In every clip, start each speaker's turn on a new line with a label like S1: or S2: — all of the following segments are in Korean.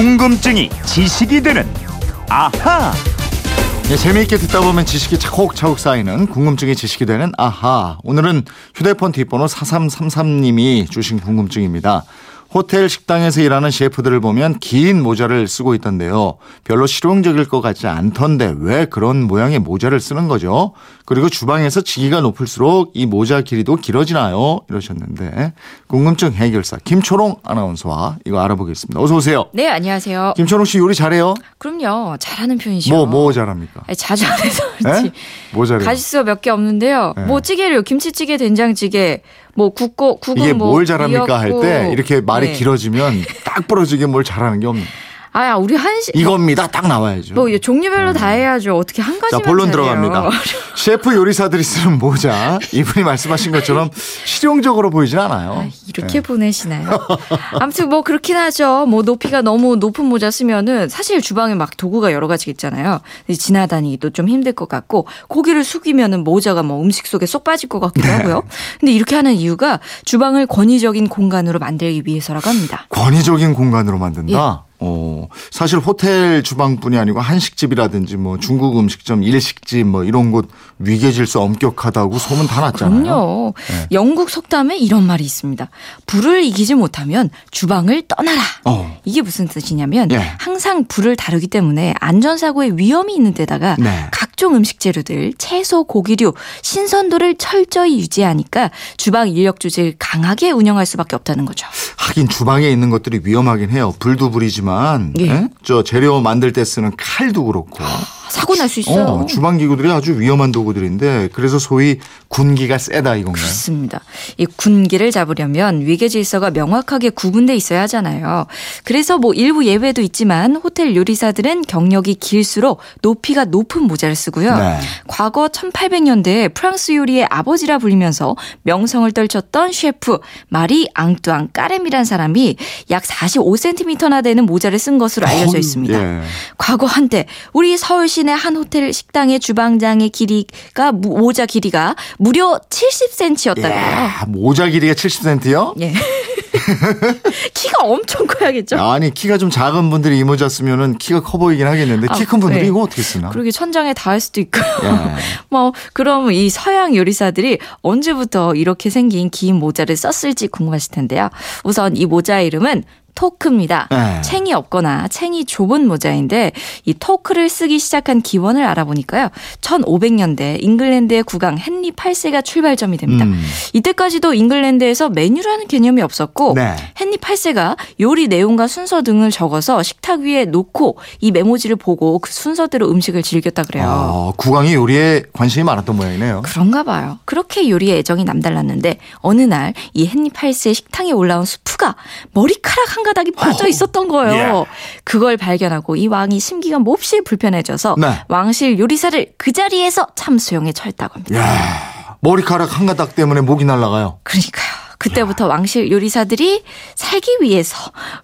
S1: 궁금증이 지식이 되는 아하.
S2: 네, 재미있게 듣다 보면 지식이 차곡차곡 쌓이는 궁금증이 지식이 되는 아하. 오늘은 휴대폰 뒷번호 4333님이 주신 궁금증입니다. 호텔 식당에서 일하는 셰프들을 보면 긴 모자를 쓰고 있던데요. 별로 실용적일 것 같지 않던데 왜 그런 모양의 모자를 쓰는 거죠? 그리고 주방에서 지기가 높을수록 이 모자 길이도 길어지나요? 이러셨는데 궁금증 해결사 김초롱 아나운서와 이거 알아보겠습니다. 어서 오세요.
S3: 네, 안녕하세요.
S2: 김초롱 씨 요리 잘해요?
S3: 그럼요. 잘하는 편이죠.
S2: 뭐, 뭐 잘합니까?
S3: 아니, 자주 안 해서 그렇지.
S2: 네? 뭐 잘해요?
S3: 가짓수가 몇개 없는데요.
S2: 네.
S3: 뭐 찌개를 김치찌개, 된장찌개, 뭐 국고 국은
S2: 이게 뭐뭘 잘합니까 할. 때 이렇게 말이
S3: 네.
S2: 길어지면 딱 부러지게 뭘 잘하는 게 없는
S3: 아, 우리 한식
S2: 이겁니다 딱 나와야죠.
S3: 뭐 종류별로 다 해야죠. 어떻게
S2: 한자
S3: 가지만
S2: 본론
S3: 잘해요.
S2: 들어갑니다. 셰프 요리사들이 쓰는 모자 이분이 말씀하신 것처럼 실용적으로 보이진 않아요.
S3: 아, 이렇게
S2: 네.
S3: 보내시나요? 아무튼 뭐 그렇긴 하죠. 뭐 높이가 너무 높은 모자 쓰면은 사실 주방에 막 도구가 여러 가지 있잖아요. 지나다니기도 좀 힘들 것 같고 고기를 숙이면은 모자가 뭐 음식 속에 쏙 빠질 것 같기도
S2: 네.
S3: 하고요. 근데 이렇게 하는 이유가 주방을 권위적인 공간으로 만들기 위해서라고 합니다.
S2: 권위적인 공간으로 만든다.
S3: 예.
S2: 어, 사실 호텔 주방뿐이 아니고 한식집이라든지 뭐 중국 음식점, 일식집 뭐 이런 곳 위계 질서 엄격하다고 소문 다 났잖아요.
S3: 그럼요.
S2: 네.
S3: 영국 속담에 이런 말이 있습니다. 불을 이기지 못하면 주방을 떠나라.
S2: 어.
S3: 이게 무슨 뜻이냐면
S2: 예.
S3: 항상 불을 다루기 때문에 안전사고의 위험이 있는 데다가
S2: 네.
S3: 각종 음식 재료들, 채소, 고기류, 신선도를 철저히 유지하니까 주방 인력 조직을 강하게 운영할 수밖에 없다는 거죠.
S2: 하긴 주방에 있는 것들이 위험하긴 해요. 불도 불이지만
S3: 예.
S2: 예? 저 재료 만들 때 쓰는 칼도 그렇고
S3: 사고 날 수 있어요.
S2: 어, 주방 기구들이 아주 위험한 도구들인데 그래서 소위 군기가 세다 이건가요?
S3: 그렇습니다. 이 군기를 잡으려면 위계 질서가 명확하게 구분돼 있어야 하잖아요. 그래서 뭐 일부 예외도 있지만 호텔 요리사들은 경력이 길수록 높이가 높은 모자를 쓰고요.
S2: 네.
S3: 과거 1800년대에 프랑스 요리의 아버지라 불리면서 명성을 떨쳤던 셰프 마리 앙뚜앙 까렘이란 사람이 약 45cm나 되는 모자 를 쓴 것으로 알려져 있습니다.
S2: 예.
S3: 과거 한때 우리 서울 시내 한 호텔 식당의 주방장의 길이가 무- 모자 길이가 무려 70cm였다고요.
S2: 야, 모자 길이가 70cm요?
S3: 예. 키가 엄청 커야겠죠.
S2: 아니 키가 좀 작은 분들이 이 모자 쓰면은 키가 커 보이긴 하겠는데
S3: 아,
S2: 키큰 분들이
S3: 네.
S2: 이거 어떻게 쓰나?
S3: 그러게 천장에 닿을 수도 있고요.
S2: 예.
S3: 뭐 그럼 이 서양 요리사들이 언제부터 이렇게 생긴 긴 모자를 썼을지 궁금하실 텐데요. 우선 이 모자 이름은 토크입니다.
S2: 네.
S3: 챙이 없거나 챙이 좁은 모자인데 이 토크를 쓰기 시작한 기원을 알아보니까요. 1500년대 잉글랜드의 국왕 헨리 8세가 출발점이 됩니다.
S2: 음.
S3: 이때까지도 잉글랜드에서 메뉴라는 개념이 없었고
S2: 네.
S3: 헨리 8세가 요리 내용과 순서 등을 적어서 식탁 위에 놓고 이 메모지를 보고 그 순서대로 음식을 즐겼다 그래요.
S2: 어, 국왕이 요리에 관심이 많았던 모양이네요.
S3: 그런가 봐요. 그렇게 요리에 애정이 남달랐는데 어느 날 이 헨리 8세 식탁에 올라온 수프가 머리카락 한 가닥이 빠져 있었던 거예요. 그걸 발견하고 이 왕이 심기가 몹시 불편해져서
S2: 네.
S3: 왕실 요리사를 그 자리에서 참수용에 처했다고 합니다.
S2: 야, 머리카락 한 가닥 때문에 목이 날아가요.
S3: 그러니까요. 그때부터 왕실 요리사들이 살기 위해서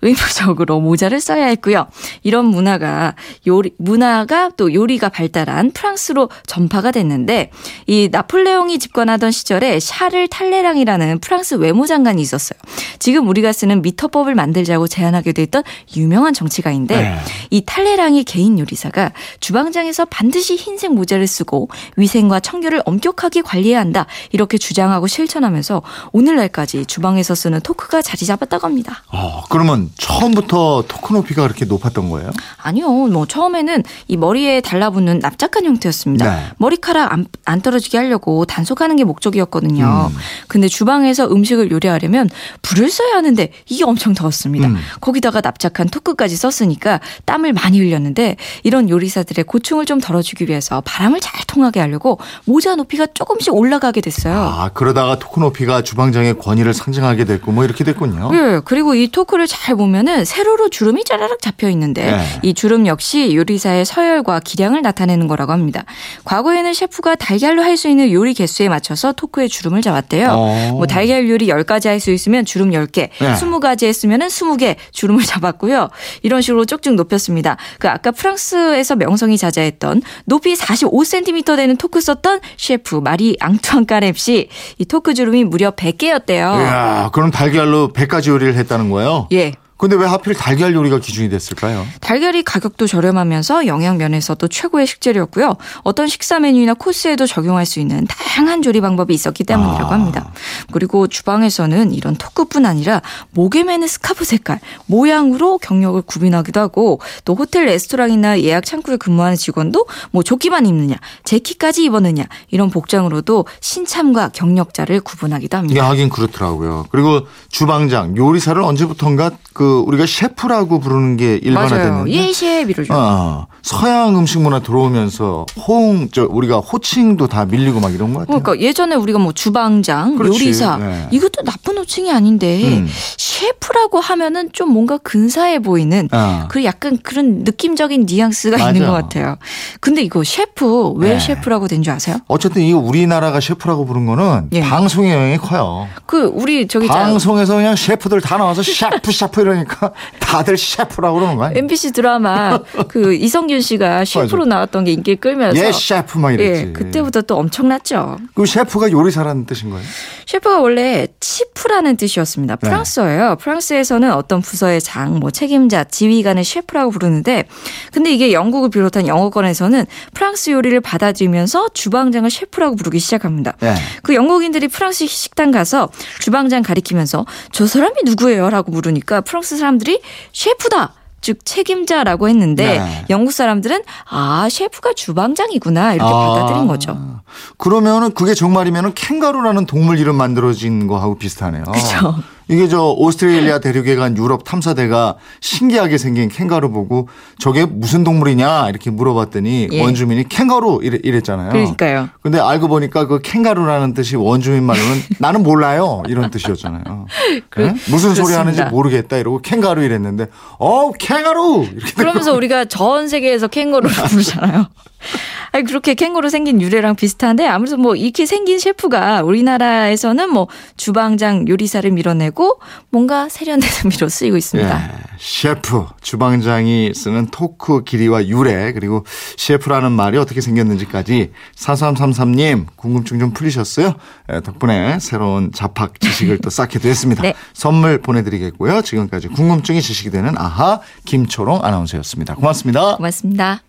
S3: 의무적으로 모자를 써야 했고요. 이런 문화가 요리 문화가 또 요리가 발달한 프랑스로 전파가 됐는데 이 나폴레옹이 집권하던 시절에 샤를 탈레랑이라는 프랑스 외무장관이 있었어요. 지금 우리가 쓰는 미터법을 만들자고 제안하기도 했던 유명한 정치가인데
S2: 네.
S3: 이 탈레랑의 개인 요리사가 주방장에서 반드시 흰색 모자를 쓰고 위생과 청결을 엄격하게 관리해야 한다 이렇게 주장하고 실천하면서 오늘날까지 주방에서 쓰는 토크가 자리 잡았다고 합니다.
S2: 어, 그러면 처음부터 토크 높이가 그렇게 높았던 거예요?
S3: 아니요, 뭐 처음에는 이 머리에 달라붙는 납작한 형태였습니다.
S2: 네.
S3: 머리카락 안, 안 떨어지게 하려고 단속하는 게 목적이었거든요.
S2: 음.
S3: 근데 주방에서 음식을 요리하려면 불을 써야 하는데 이게 엄청 더웠습니다.
S2: 음.
S3: 거기다가 납작한 토크까지 썼으니까 땀을 많이 흘렸는데 이런 요리사들의 고충을 좀 덜어주기 위해서 바람을 잘 통하게 하려고 모자 높이가 조금씩 올라가게 됐어요.
S2: 아, 그러다가 토크 높이가 주방장의 권 위를 상징하게 됐고 뭐 이렇게 됐군요.
S3: 예, 그리고 이 토크를 잘 보면은 세로로 주름이 짜라락 잡혀 있는데
S2: 네.
S3: 이 주름 역시 요리사의 서열과 기량을 나타내는 거라고 합니다. 과거에는 셰프가 달걀로 할 수 있는 요리 개수에 맞춰서 토크에 주름을 잡았대요.
S2: 어.
S3: 뭐 달걀 요리 10가지 할 수 있으면 주름 10개,
S2: 네.
S3: 20가지 했으면은 20개 주름을 잡았고요. 이런 식으로 쭉쭉 높였습니다. 그 아까 프랑스에서 명성이 자자했던 높이 45cm 되는 토크 썼던 셰프 마리 앙투안 까렘 씨. 이 토크 주름이 무려 100개였대요.
S2: 이야, 그럼 달걀로 100가지 요리를 했다는 거예요?
S3: 예.
S2: 근데 왜 하필 달걀 요리가 기준이 됐을까요?
S3: 달걀이 가격도 저렴하면서 영양 면에서도 최고의 식재료였고요. 어떤 식사 메뉴나 코스에도 적용할 수 있는 다양한 조리 방법이 있었기 때문이라고
S2: 아.
S3: 합니다. 그리고 주방에서는 이런 토크뿐 아니라 목에 매는 스카프 색깔, 모양으로 경력을 구분하기도 하고 또 호텔 레스토랑이나 예약 창구에 근무하는 직원도 뭐 조끼만 입느냐, 재킷까지 입었느냐 이런 복장으로도 신참과 경력자를 구분하기도 합니다.
S2: 이게 하긴 그렇더라고요. 그리고 주방장, 요리사를 언제부턴가 그 우리가 셰프라고 부르는 게. 일반화됐는데
S3: 예, 셰프이죠.
S2: 어, 서양 음식 문화 들어오면서 호응, 저 우리가 호칭도 다 밀리고 막 이런 것 같아요.
S3: 그러니까 예전에 우리가 뭐 주방장,
S2: 그렇지.
S3: 요리사
S2: 네.
S3: 이것도 나쁜 호칭이 아닌데
S2: 음.
S3: 셰프라고 하면은 좀 뭔가 근사해 보이는
S2: 아.
S3: 그 약간 그런 느낌적인 뉘앙스가
S2: 맞아.
S3: 있는 것 같아요. 근데 이거 셰프 왜
S2: 네.
S3: 셰프라고 된 줄 아세요?
S2: 어쨌든 이 우리나라가 셰프라고 부른 거는
S3: 예.
S2: 방송의 영향이 커요.
S3: 그 우리 저기 자
S2: 방송에서 그냥 셰프들 다 나와서 셰프 셰프 이 러니까 다들 셰프라고 그러는 거야.
S3: MBC 드라마 그 이성균 씨가 셰프로 나왔던 게 인기를 끌면서
S2: 예 셰프 막 이랬지.
S3: 예, 그때부터 또 엄청났죠.
S2: 그럼 셰프가 요리사라는 뜻인 거예요?
S3: 셰프가 원래 치프라는 뜻이었습니다.
S2: 네.
S3: 프랑스어예요. 프랑스에서는 어떤 부서의 장, 뭐 책임자, 지휘관을 셰프라고 부르는데, 근데 이게 영국을 비롯한 영어권에서는 프랑스 요리를 받아들이면서 주방장을 셰프라고 부르기 시작합니다.
S2: 예.
S3: 그 영국인들이 프랑스 식당 가서 주방장 가리키면서 저 사람이 누구예요? 라고 물으니까 프랑스 사람들이 셰프다! 즉 책임자라고 했는데
S2: 네.
S3: 영국 사람들은 아 셰프가 주방장이구나 이렇게
S2: 아.
S3: 받아들인 거죠.
S2: 그러면은 그게 정말이면은 캥거루라는 동물 이름 만들어진 거하고 비슷하네요.
S3: 그쵸.
S2: 이게 저 오스트레일리아 대륙에 간 유럽 탐사대가 신기하게 생긴 캥거루 보고 저게 무슨 동물이냐 이렇게 물어봤더니
S3: 예.
S2: 원주민이 캥거루 이랬, 이랬잖아요.
S3: 그러니까요.
S2: 근데 알고 보니까 그 캥가루라는 뜻이 원주민 말로는 나는 몰라요 이런 뜻이었잖아요. 예? 무슨 소리
S3: 그렇습니다.
S2: 하는지 모르겠다 이러고 캥가루 이랬는데 어 캥가루 이렇게
S3: 그러면서 우리가 전 세계에서 캥거루를 부르잖아요. 아니 그렇게 캥거루 생긴 유래랑 비슷한데 아무래도 뭐 이렇게 생긴 셰프가 우리나라에서는 뭐 주방장 요리사를 밀어내고 뭔가 세련된 의미로 쓰이고 있습니다.
S2: 예, 셰프 주방장이 쓰는 토크 길이와 유래 그리고 셰프라는 말이 어떻게 생겼는지까지 4333님 궁금증 좀 풀리셨어요? 예, 덕분에 새로운 잡학 지식을 또 쌓게 됐습니다.
S3: 네.
S2: 선물 보내드리겠고요. 지금까지 궁금증이 지식이 되는 아하 김초롱 아나운서였습니다. 고맙습니다.
S3: 고맙습니다.